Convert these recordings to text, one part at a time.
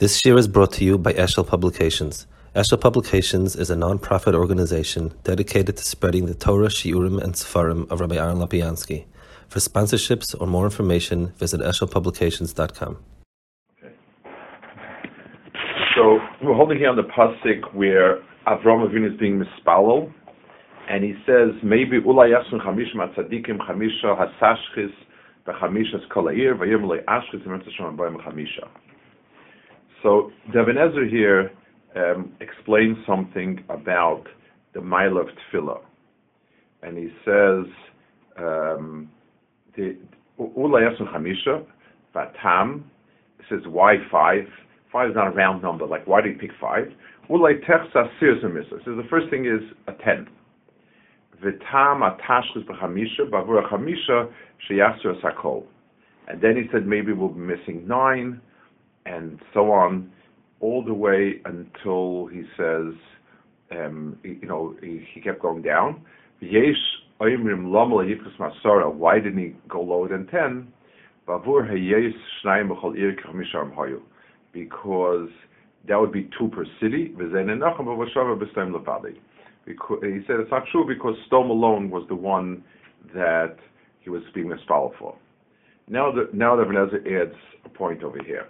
This year is brought to you by Eshel Publications. Eshel Publications is a non-profit organization dedicated to spreading the Torah, Shiurim, and Sefarim of Rabbi Aaron Lopiansky. For sponsorships or more information, visit eshelpublications.com. Okay. So we're holding here on the pasuk where Avram Avinu is being mispalel, and he says maybe ulay yasun chamisha matzadikim chamisha hasashchis v'chamisha skolair v'yirmalei ashchis v'mitzvah chamisha. So Ezra here um, explains something about the mile of tefillah, and he says um, the Vatam says why five? Five is not a round number. Like why do you pick five? So the first thing is a ten. Vitam Atashchus B'Chamisha Bavura Chamisha Sheyasur Sakol. And then he said maybe we'll be missing nine and so on, all the way until he says, um, you know, he, he, kept going down. Why didn't he go lower than 10? Because that would be two per city. Because, He said it's not true because Sodom alone was the one that he was being misfollowed for. Now the now the Vanessa adds a point over here.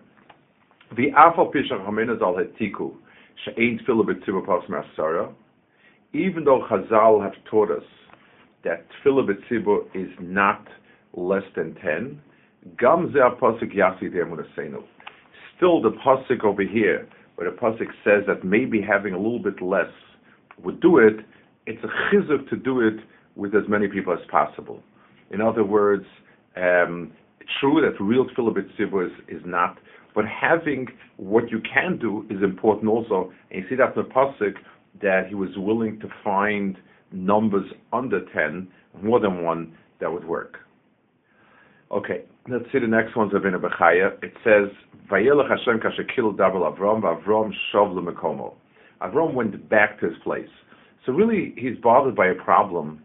Even though Chazal have taught us that Tfilah B'tzibah is not less than 10, Gam Zeh Pasuk Yasi De'emunasenu. Still, the Pasuk over here, where the Pasuk says that maybe having a little bit less would do it, it's a chizuk to do it with as many people as possible. In other words, um, true that real tefillah b'tzibur is, is not but having what you can do is important also. And you see that in the pasuk that he was willing to find numbers under ten, more than one, that would work. Okay, let's see the next one's of Bechaya. It says, Hashem Avram, Avram shov. Avram went back to his place. So really, he's bothered by a problem.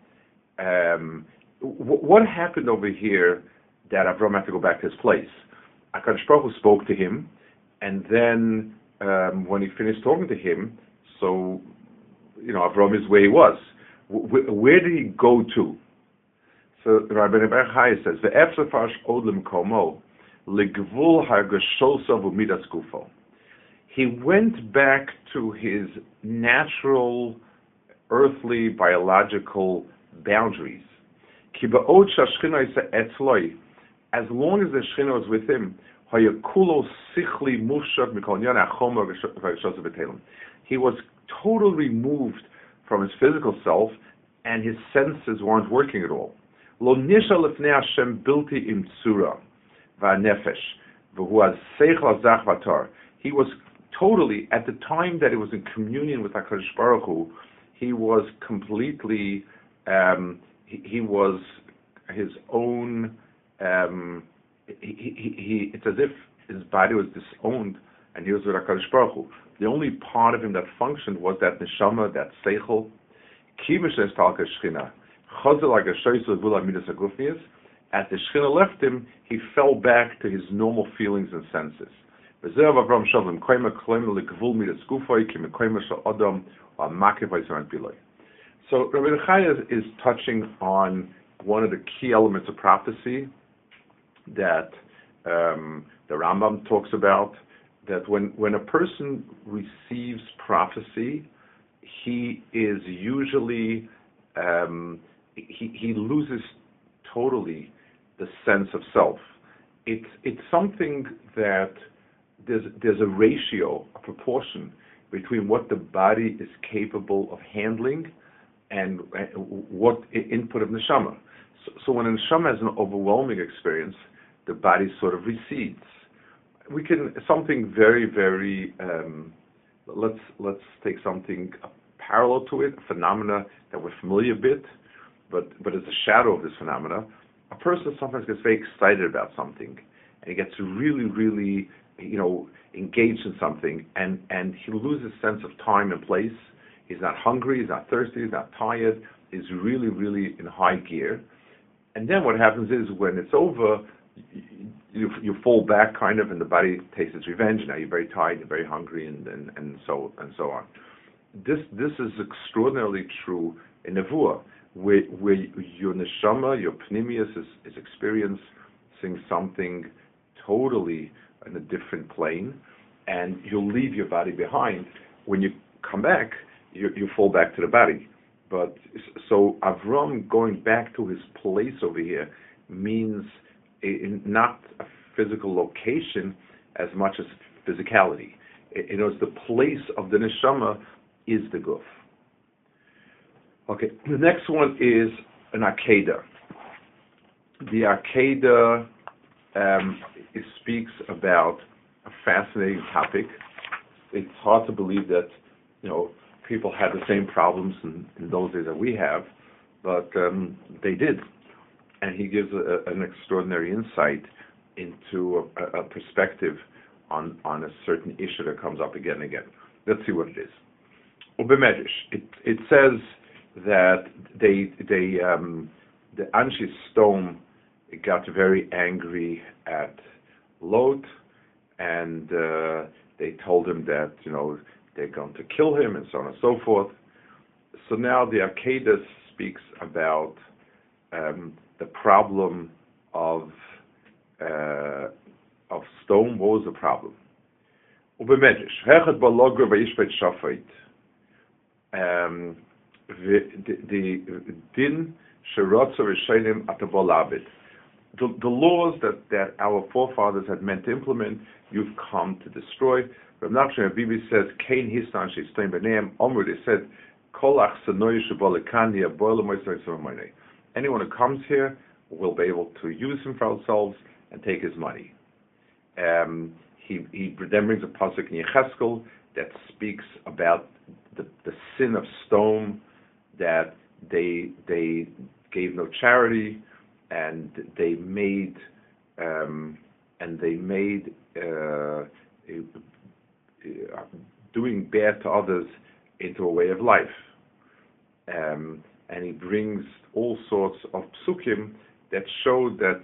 Um, w- what happened over here that Avram had to go back to his place? Akadosh Baruch spoke to him, and then um, when he finished talking to him, so you know Avram is where he was. W- where did he go to? So Rabbi Chai says, "Ve'efsefash odlim komo legvul hargashosa v'midas gufo." He went back to his natural, earthly, biological boundaries. Ki ba'od shashchina etzloi as long as the Shekhinah was with him, he was totally removed from his physical self, and his senses weren't working at all. He was totally, at the time that he was in communion with HaKadosh Baruch Hu, he was completely, um, he, he was his own um, he, he, he, it's as if his body was disowned and he was with HaKadosh Baruch Hu. The only part of him that functioned was that neshama, that seichel. As the Shechina left him, he fell back to his normal feelings and senses. So Rabbi Chaya is touching on one of the key elements of prophecy that um, the Rambam talks about that when, when a person receives prophecy, he is usually um, he, he loses totally the sense of self. It's it's something that there's there's a ratio, a proportion between what the body is capable of handling and, what input of neshama. So, so when a neshama has an overwhelming experience, the body sort of recedes. We can something very very um, let's let's take something parallel to it, a phenomena that we're familiar bit, but but it's a shadow of this phenomena. A person sometimes gets very excited about something, and he gets really really you know engaged in something, and and he loses sense of time and place. He's not hungry, he's not thirsty, he's not tired. He's really really in high gear. And then what happens is when it's over, you you fall back kind of, and the body takes its revenge. Now you're very tired, you're very hungry, and and, and so and so on. This this is extraordinarily true in Nevuah, where where your neshama, your pnimius is, is experiencing something totally in a different plane, and you'll leave your body behind. When you come back, you you fall back to the body. But so Avram going back to his place over here means not a physical location as much as physicality. You know, it's the place of the neshama is the guf. Okay, the next one is an akeda. The akeda um, it speaks about a fascinating topic. It's hard to believe that you know people had the same problems in, in those days that we have, but um, they did and he gives a, an extraordinary insight into a, a, perspective on, on a certain issue that comes up again and again. Let's see what it is. It, it says that they, they, um, the Anshe Sodom got very angry at Lot, and uh, they told him that you know they're going to kill him, and so on and so forth. So now the Akedah speaks about um, the problem of uh, of Sodom. What was the problem? Um, the, the laws that, that our forefathers had meant to implement, you've come to destroy. Rav Nachshon Bibi says, Kain Histan Sheistain B'Neim, Omri, they said, Kolach Senoi Shabalakan Yabola Moisai anyone who comes here will be able to use him for ourselves and take his money. Um, he, he then brings a pasuk in Yecheskel that speaks about the, the sin of Sodom, that they they gave no charity, and they made um, and they made uh, doing bad to others into a way of life. Um, and he brings all sorts of psukim that show that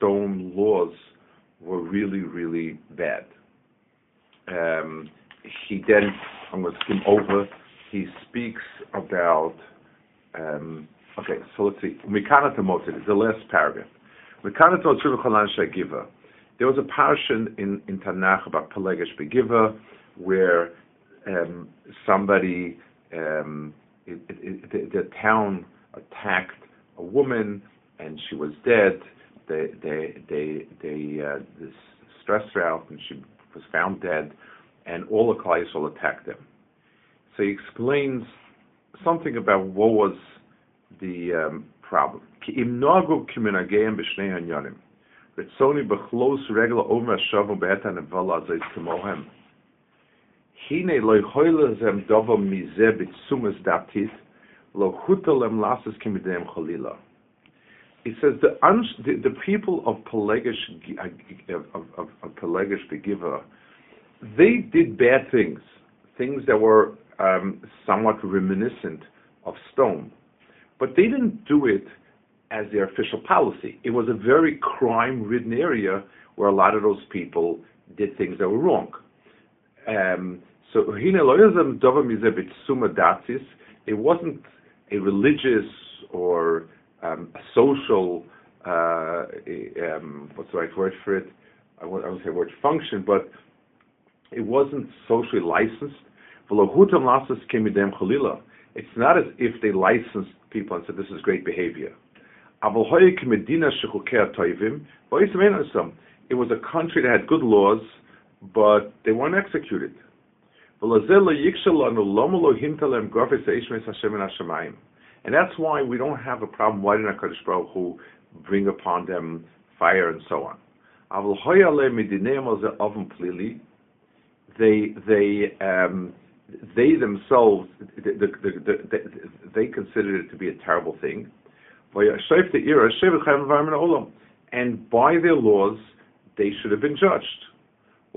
Sodom laws were really, really bad. Um, he then, I'm going to skim over, he speaks about, um, okay, so let's see, Mikana Tamotit is the last paragraph. Mikana Tamotit Giva. There was a portion in, in Tanakh about Pelegesh Begiva where um, somebody um, it, it, the town attacked a woman and she was dead. They they they they uh, this stressed her out and she was found dead, and all the Klaisel attacked them. So he explains something about what was the um, problem. Ritzoni b'chlos regla omer shavu b'etan he loy mize lo says the, the, the people of pelagish uh, of of, of the giver they did bad things things that were um, somewhat reminiscent of Sodom. But they didn't do it as their official policy. It was a very crime ridden area where a lot of those people did things that were wrong. Um, so it wasn't a religious or um, a social, uh, um, what's the right word for it? I won't, I won't say word function, but it wasn't socially licensed. It's not as if they licensed people and said, this is great behavior. It was a country that had good laws, but they weren't executed. And that's why we don't have a problem. Why didn't HaKadosh Baruch Hu bring upon them fire and so on? They, they, um, they themselves, the, the, the, they considered it to be a terrible thing. And by their laws, they should have been judged.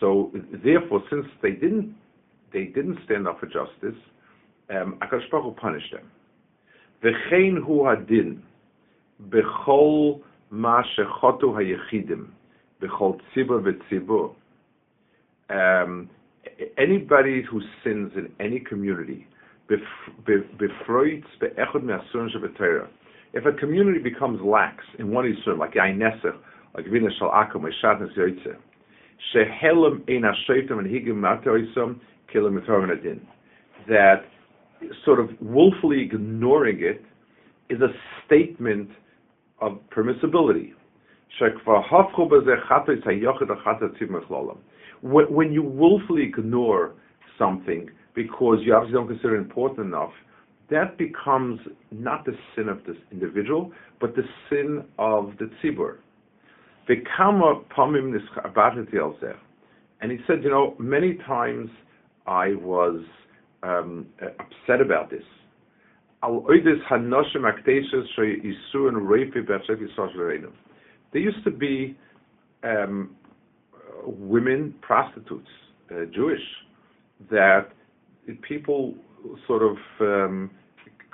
So therefore, since they didn't they didn't stand up for justice, um, Akash Baruch punished them. V'chein hu hadin b'chol ma shechotu hayechidim b'chol tzibur v'tzibur. Um, anybody who sins in any community, if a community becomes lax in one Yisur, like Yainesach, like Vina Shal Akum, Shatnas Yoitze, Shehelim Ein HaSheitim and Higim Matoisam, that sort of willfully ignoring it is a statement of permissibility. When you willfully ignore something because you obviously don't consider it important enough, that becomes not the sin of this individual, but the sin of the tzibur. And he said, you know, many times I was um, upset about this. There used to be um, women prostitutes, uh, Jewish, that people sort of, um,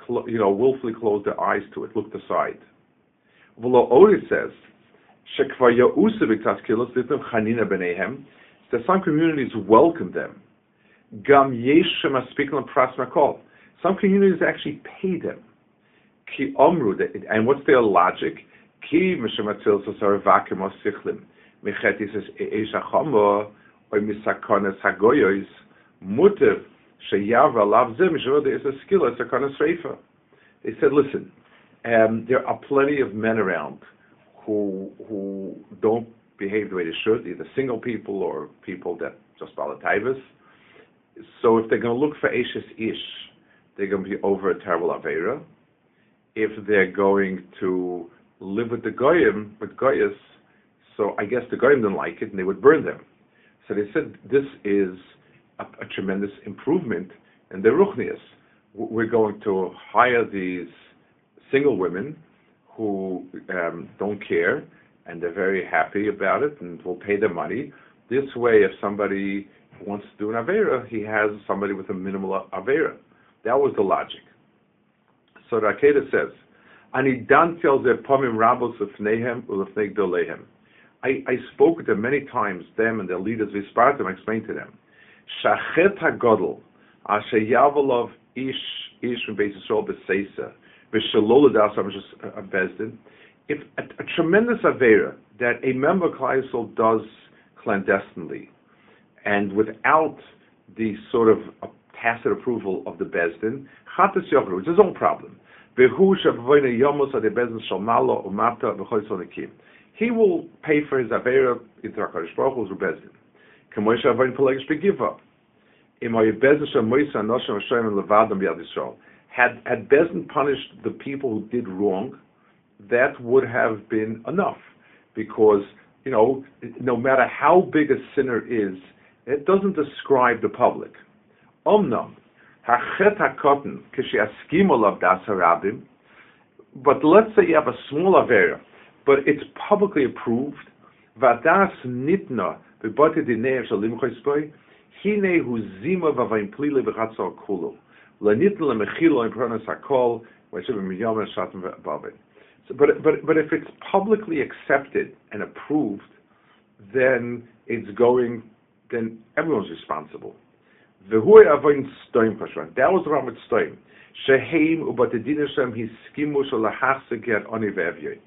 cl- you know, willfully closed their eyes to it, looked aside. V'lo Ori says, that some communities welcome them. Some communities actually pay them. And what's their logic? They said, listen, um, there are plenty of men around who who don't behave the way they should, either single people or people that just balataivas. So if they're going to look for Ashes Ish, they're going to be over a terrible Avera. If they're going to live with the Goyim, with Goyas, so I guess the Goyim didn't like it and they would burn them. So they said this is a, a tremendous improvement in the Ruchnias. We're going to hire these single women who um, don't care and they're very happy about it and will pay the money. This way, if somebody wants to do an Avera, he has somebody with a minimal Avera. That was the logic. So the Akeda says, Ani dan pomim rabos lefnehem ulefnei gdolehem. I, I spoke to them many times, them and their leaders, Vispartim, I explained to them, Shachet HaGodel, Asher Yavalov Ish, Ish from Beis Yisrael if a, a tremendous Avera that a member of Klal does clandestinely, and without the sort of tacit approval of the Bezdin, Chatas Yochru, it's his own problem. He will pay for his Avera into HaKadosh Baruch Hu's Bezdin. K'moisha Avoin Pelegish Begiva. Had had punished the people who did wrong, that would have been enough because you know no matter how big a sinner is it doesn't describe the public. Omnam hachet but let's say you have a small avera but it's publicly approved. Vadas nitna bebote dinei shalim choispoy hine hu zima plile so, but but but if it's publicly accepted and approved, then it's going. Then everyone's responsible. That was the shalachaseket onivevye.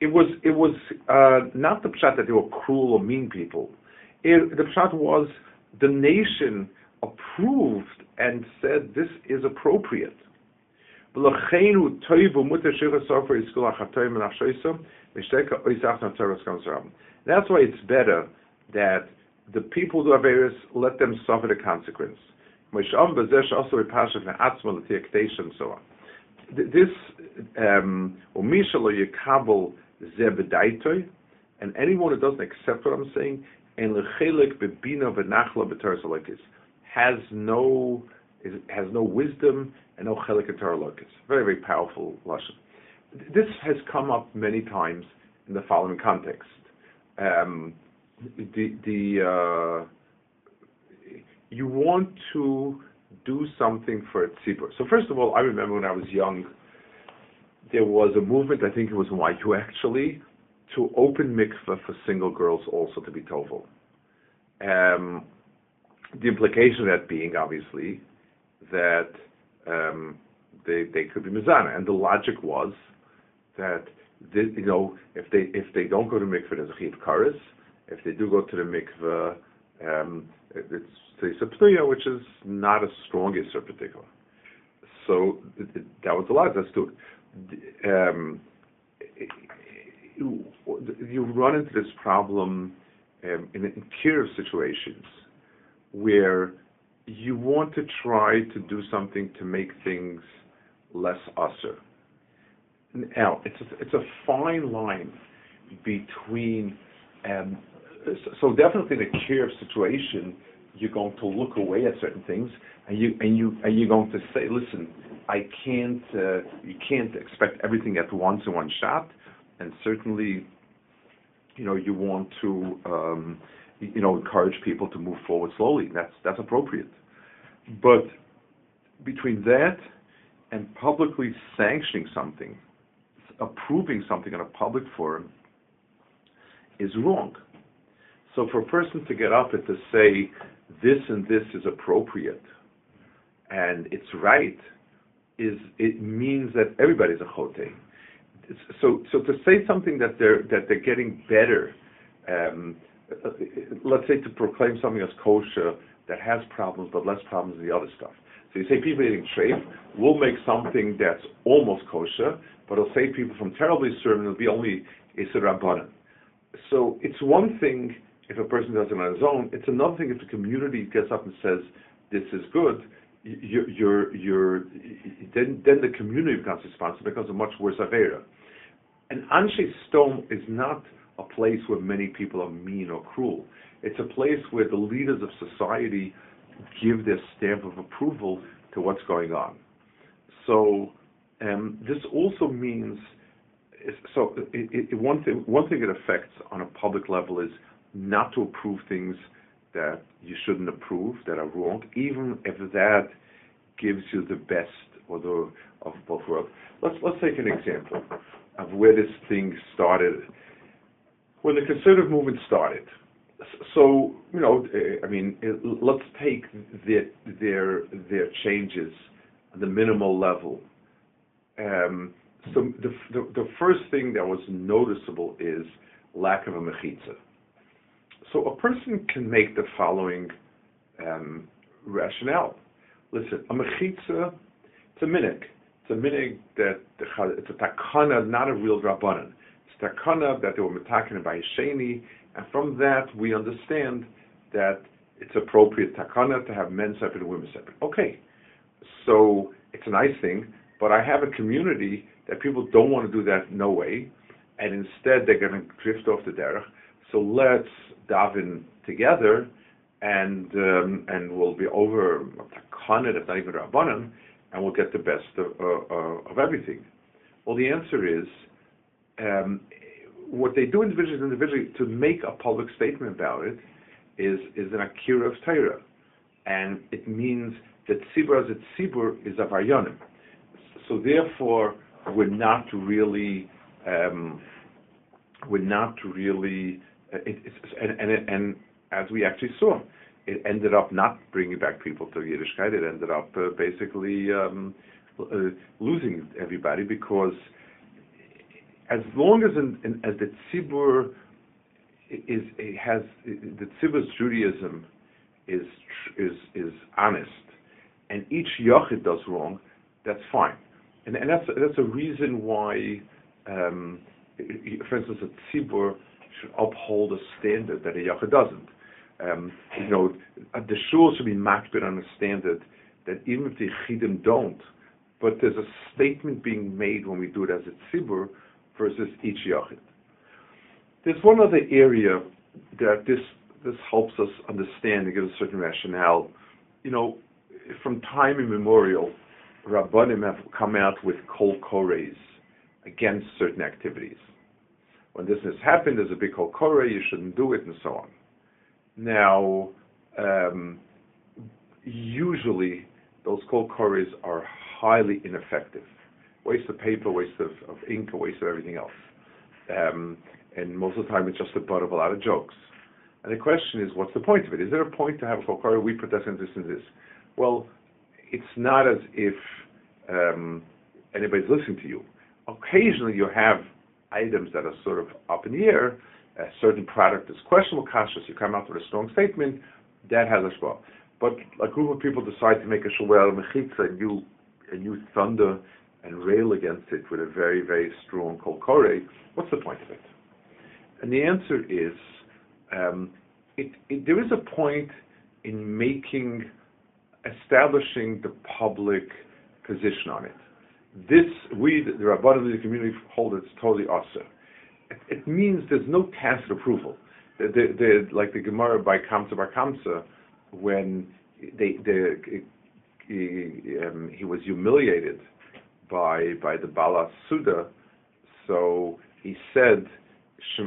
It was it was uh, not the pshat that they were cruel or mean people. It, the pshat was the nation approved and said this is appropriate. That's why it's better that the people who are various, let them suffer the consequence. and so on. This um, and anyone who doesn't accept what I'm saying, and lechelik bebina has no is, has no wisdom and no chelik Very very powerful lashon. This has come up many times in the following context. Um, the the uh, you want to do something for a tzibur. So first of all, I remember when I was young, there was a movement. I think it was in YU actually to open mikveh for single girls also to be tovel. Um, the implication of that being obviously that um, they they could be mizana, and the logic was that this, you know if they if they don't go to mikveh there's a chiv karis, if they do go to the mikveh, um, it's the pnuya, which is not as strong as particular. So that was the logic. That's um, you, you run into this problem um, in, in care situations where you want to try to do something to make things less usher. Now, it's a, it's a fine line between, um, so definitely in a care situation, you're going to look away at certain things, and you and you and you're going to say, listen, I can't, uh, you can't expect everything at once in one shot, and certainly, you know, you want to. Um, you know, encourage people to move forward slowly. That's that's appropriate. But between that and publicly sanctioning something, approving something in a public forum, is wrong. So for a person to get up and to say this and this is appropriate and it's right, is it means that everybody's a chote. So so to say something that they're that they're getting better. Um, let's say to proclaim something as kosher that has problems but less problems than the other stuff. So you say people eating treif, we'll make something that's almost kosher, but it'll save people from terribly serving. It'll be only a rabbanan. So it's one thing if a person does it on his own. It's another thing if the community gets up and says this is good. You're, you're, you're then, then the community becomes responsible because of much worse avera. And Anshe Sodom is not a place where many people are mean or cruel. It's a place where the leaders of society give their stamp of approval to what's going on. So um, this also means so it, it, one thing one thing it affects on a public level is not to approve things that you shouldn't approve that are wrong, even if that gives you the best or the of both worlds. Let's let's take an example of where this thing started when the conservative movement started. So you know, I mean, let's take their their their changes the minimal level. Um, so the, the, the first thing that was noticeable is lack of a mechitza. So a person can make the following um, rationale. Listen, a mechitza, it's a minig. It's a minig that it's a takana, not a real rabbanon takana that they were metakin by sheni, and from that we understand that it's appropriate takana to have men separate and women separate. Okay, so it's a nice thing, but I have a community that people don't want to do that no way, and instead they're going to drift off the derech. So let's daven together, and um, and we'll be over takana, if not even rabbanon, and we'll get the best of, uh, uh, of everything. Well, the answer is what they do individually individually to make a public statement about it is is an akira of Torah, and it means that tzibur as a tzibur is a varyanim. So therefore, we're not really um, we're not really uh, it, and, and and as we actually saw, it ended up not bringing back people to Yiddishkeit. It ended up uh, basically um, uh, losing everybody because as long as in, in, as the tzibur is has the tzibbur's Judaism is is is honest, and each yachid does wrong, that's fine, and and that's that's a reason why, um, for instance, a tzibur should uphold a standard that a yachid doesn't. Um, you know, the shul should be makbid on a standard that even if the chidim don't, but there's a statement being made when we do it as a tzibur versus each yachid. There's one other area that this this helps us understand and give a certain rationale. You know, from time immemorial, Rabbanim have come out with kol kores against certain activities. When this has happened, there's a big kol kore, you shouldn't do it, and so on. Now, um, usually those kol kores are highly ineffective. Waste of paper, waste of, of ink, a waste of everything else. Um, and most of the time it's just the butt of a lot of jokes. And the question is, what's the point of it? Is there a point to have a kol kore? We protest this and this. Well, it's not as if um, anybody's listening to you. Occasionally, you have items that are sort of up in the air. A certain product is questionable, cautious. You come out with a strong statement. That has a spot. But a group of people decide to make a shawel mechitza, and you and you thunder and rail against it with a very very strong kol kore. What's the point of it? And the answer is, um, it, it, there is a point in making establishing the public position on it. This, we, the Rabbanim of the community, hold it's totally awesome. It, it, means there's no tacit approval. Like the Gemara by Kamsa Bar Kamsa, when they, they, he, um, he was humiliated by by the Bala Suda, so he said,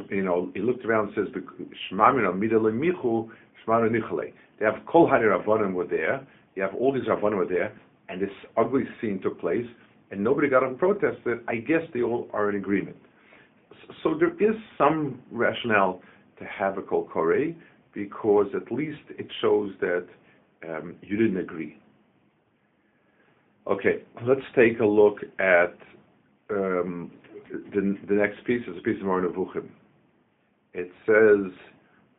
you know, he looked around and says, "Shmamina midale michu, shmamina nichale." They have kol hani rabbanim were there, you have all these Rabbanim were there, and this ugly scene took place, and nobody got up and protested. I guess they all are in agreement. So there is some rationale to have a kol kore, because at least it shows that um, you didn't agree. Okay, let's take a look at um, the, the next piece. Is a piece of Moreh Nevuchim. It says,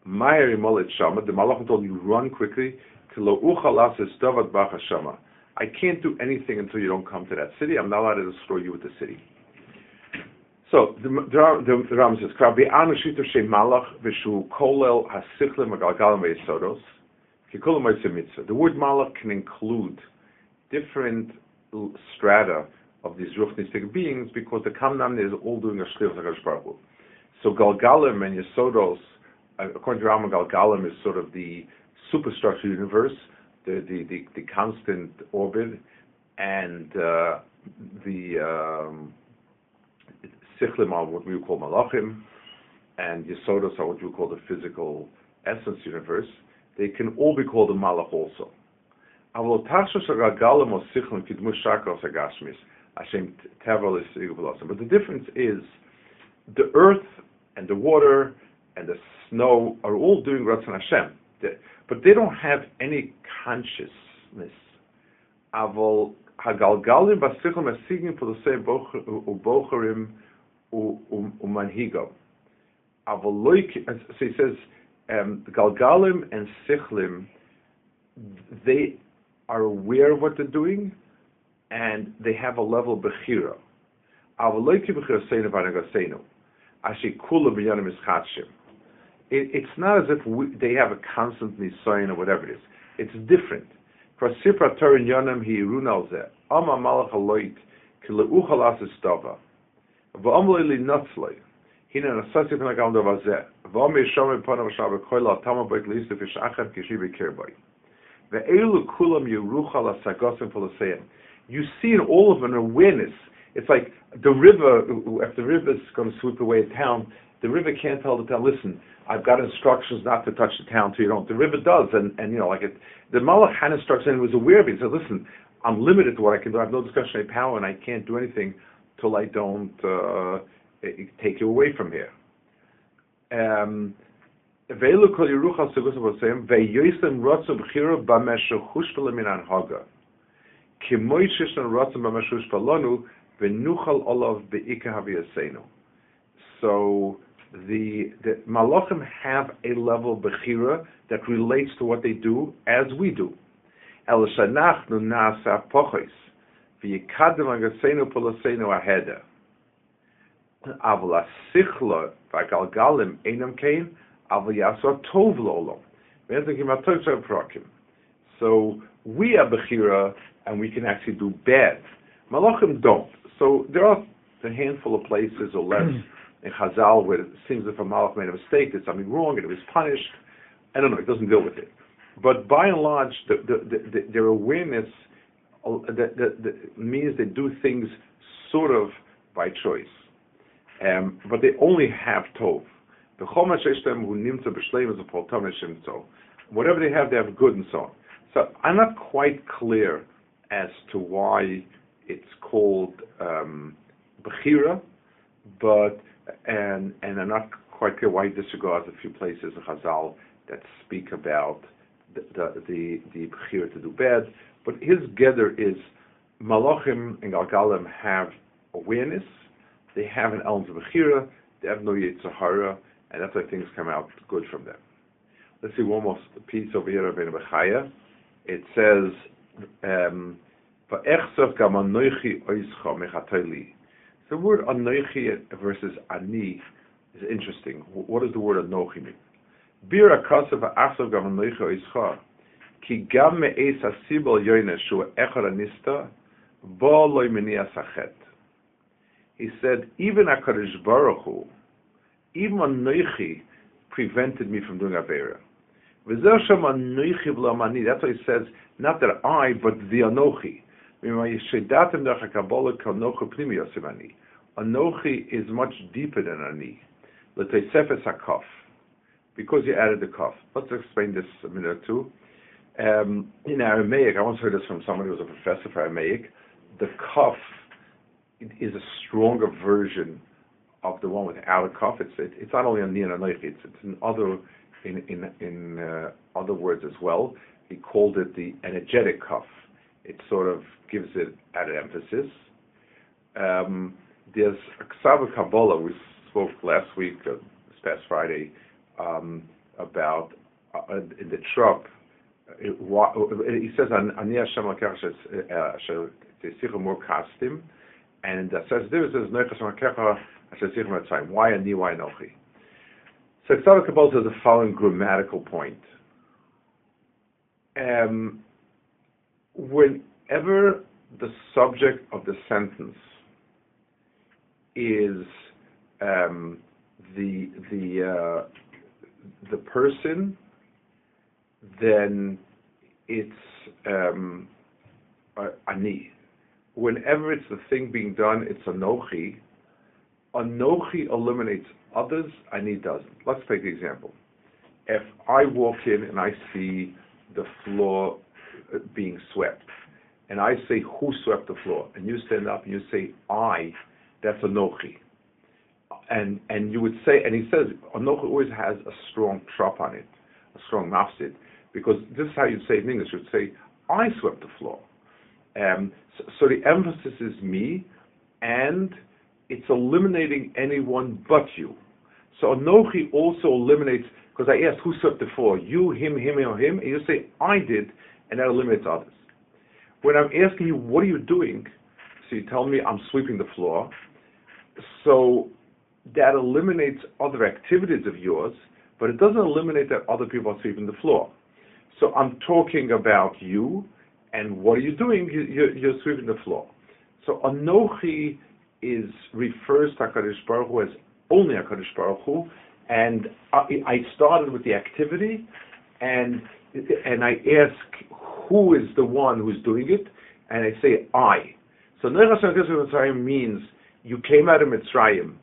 "Ma'ir Molit Shama." The Malachim told you run quickly kila ucha lasestavat b'ach shama." I can't do anything until you don't come to that city. I'm not allowed to destroy you with the city. So the the, the Ram says, "Krabi anushita shemalach v'shu kolel hasichlim agalgalim ve'esodos kikulam mitzvah." The word malach can include different strata of these ruchnistic beings because the kamnam is all doing a shliach Hakadosh Baruch So galgalim and yesodos, according to Rambam, galgalim is sort of the superstructure universe, the, the, the, the constant orbit, and uh, the um, are what we call malachim, and yesodos are what you call the physical essence universe. They can all be called a malach also. But the difference is the earth and the water and the snow are all doing Ratzon Hashem. But they don't have any consciousness. So he says, um, galgalim and sichlim, they are aware of what they're doing, and they have a level of bechira. It, it's not as if we, they have a constant nisayin or whatever it is. It's different. You see in all of an awareness. It's like the river, if the river is going to sweep away a town, the river can't tell the town, listen, I've got instructions not to touch the town till you don't. The river does, and, and you know, like it, the Malach had instructions and was aware of it. He said, listen, I'm limited to what I can do. I have no discretionary power, and I can't do anything till I don't uh, take you away from here. Um, So the, the malachim have a level of bechira that relates to what they do as we do. El shanachnu nasa pochis v'yikadem agasenu polosenu aheda. Avla sichla v'galgalim enam kein avla tov lolom. So we have bechira and we can actually do bad. Malachim don't. So there are a handful of places or less in Chazal where it seems that a Malach made a mistake, did something wrong, and it was punished. I don't know, it doesn't deal with it. But by and large, the, the, the, their awareness uh, means they do things sort of by choice. Um, but they only have Tov. The Whatever they have, they have good and so on. So I'm not quite clear as to why it's called um, Bechira, but and and I'm not quite clear why he disregards a few places in Chazal that speak about the the the, Bechira to do bad. But his gather is Malachim and Galgalim have awareness, they have an element of Bechira, they have no Yitzhahara, and that's why things come out good from them. Let's see one more piece over here of Bechaya. It says, um, the word anoichi versus ani is interesting. What does the word anochi mean? Bir akasav asav gam anoichi oischa ki gam me'es yoyne shu echar anista mini asachet. He said, even HaKadosh Baruch Hu, even anoichi prevented me from doing Avera. That's why he says, not that I, but the Anochi. Anochi is much deeper than Ani. Let's say Sefes HaKaf. Because you added the Kaf. Let's explain this a minute or two. Um, in Aramaic, I once heard this from someone who was a professor for Aramaic, the Kaf is a stronger version of the one without a Kaf. It's, it, it's not only and Anochi, it's, it's in other in in in uh, other words as well. He called it the energetic Kaf. It sort of gives it added emphasis. Um, there's Ksava Kabbalah. We spoke last week, uh, this past Friday, um, about uh, in the Trop. he says, "Ani Hashem Lakecha more kastim," and that says there says "Noichas Lakecha Why Ani? Why Nochi? So Ksava Kabbalah says the following grammatical point. Um, whenever the subject of the sentence is um, the the uh, the person, then it's um, ani. Whenever it's the thing being done, it's a anochi. Anochi eliminates others, ani doesn't. Let's take the example. If I walk in and I see the floor uh, being swept, and I say, Who swept the floor? And you stand up and you say, I, that's Anochi. And and you would say, and he says, Anochi always has a strong trop on it, a strong mafsid, because this is how you'd say in English. You'd say, I swept the floor. Um, so, so the emphasis is me, and it's eliminating anyone but you. So Anochi also eliminates, because I asked who swept the floor, you, him, him, or him, and you say, I did, and that eliminates others. When I'm asking you, what are you doing? So you tell me I'm sweeping the floor. So that eliminates other activities of yours, but it doesn't eliminate that other people are sweeping the floor. So I'm talking about you, and what are you doing? You're, you're sweeping the floor. So Anochi is refers to Hakadosh Baruch Hu as only Hakadosh Baruch Hu, and I, I started with the activity, and and I ask who is the one who's doing it, and I say I. So Nechas Mitzrayim means you came out of Mitzrayim.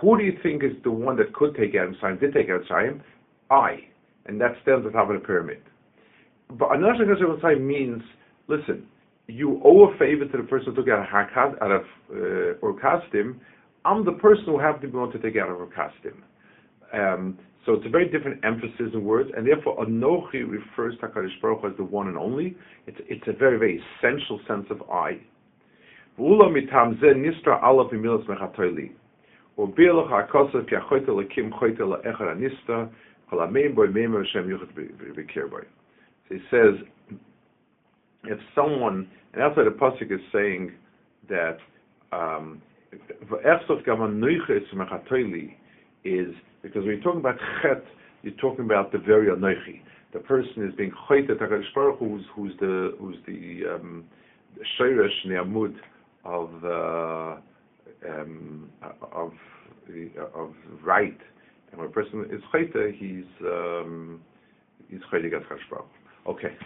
Who do you think is the one that could take out of? Did take out? I, and that stands at the top of the pyramid. But Nechas Mitzrayim means listen you owe a favor to the person who took out, a hakad out of uh, Ur Kasdim, I'm the person who have to be able to take out of Ur Kasdim. Um, so it's a very different emphasis in words, and therefore Anochi refers to HaKadosh Baruch as the one and only. It's, it's a very, very essential sense of I. So he says, if someone, and that's why the pasuk is saying that um, is because when you're talking about chet, you're talking about the very anoichi. The person is being choytet Hakadosh who's who's the who's the um, ne'amud of uh, um, of of right. And when a person is choyte, he's um, He's Hashbach. Okay.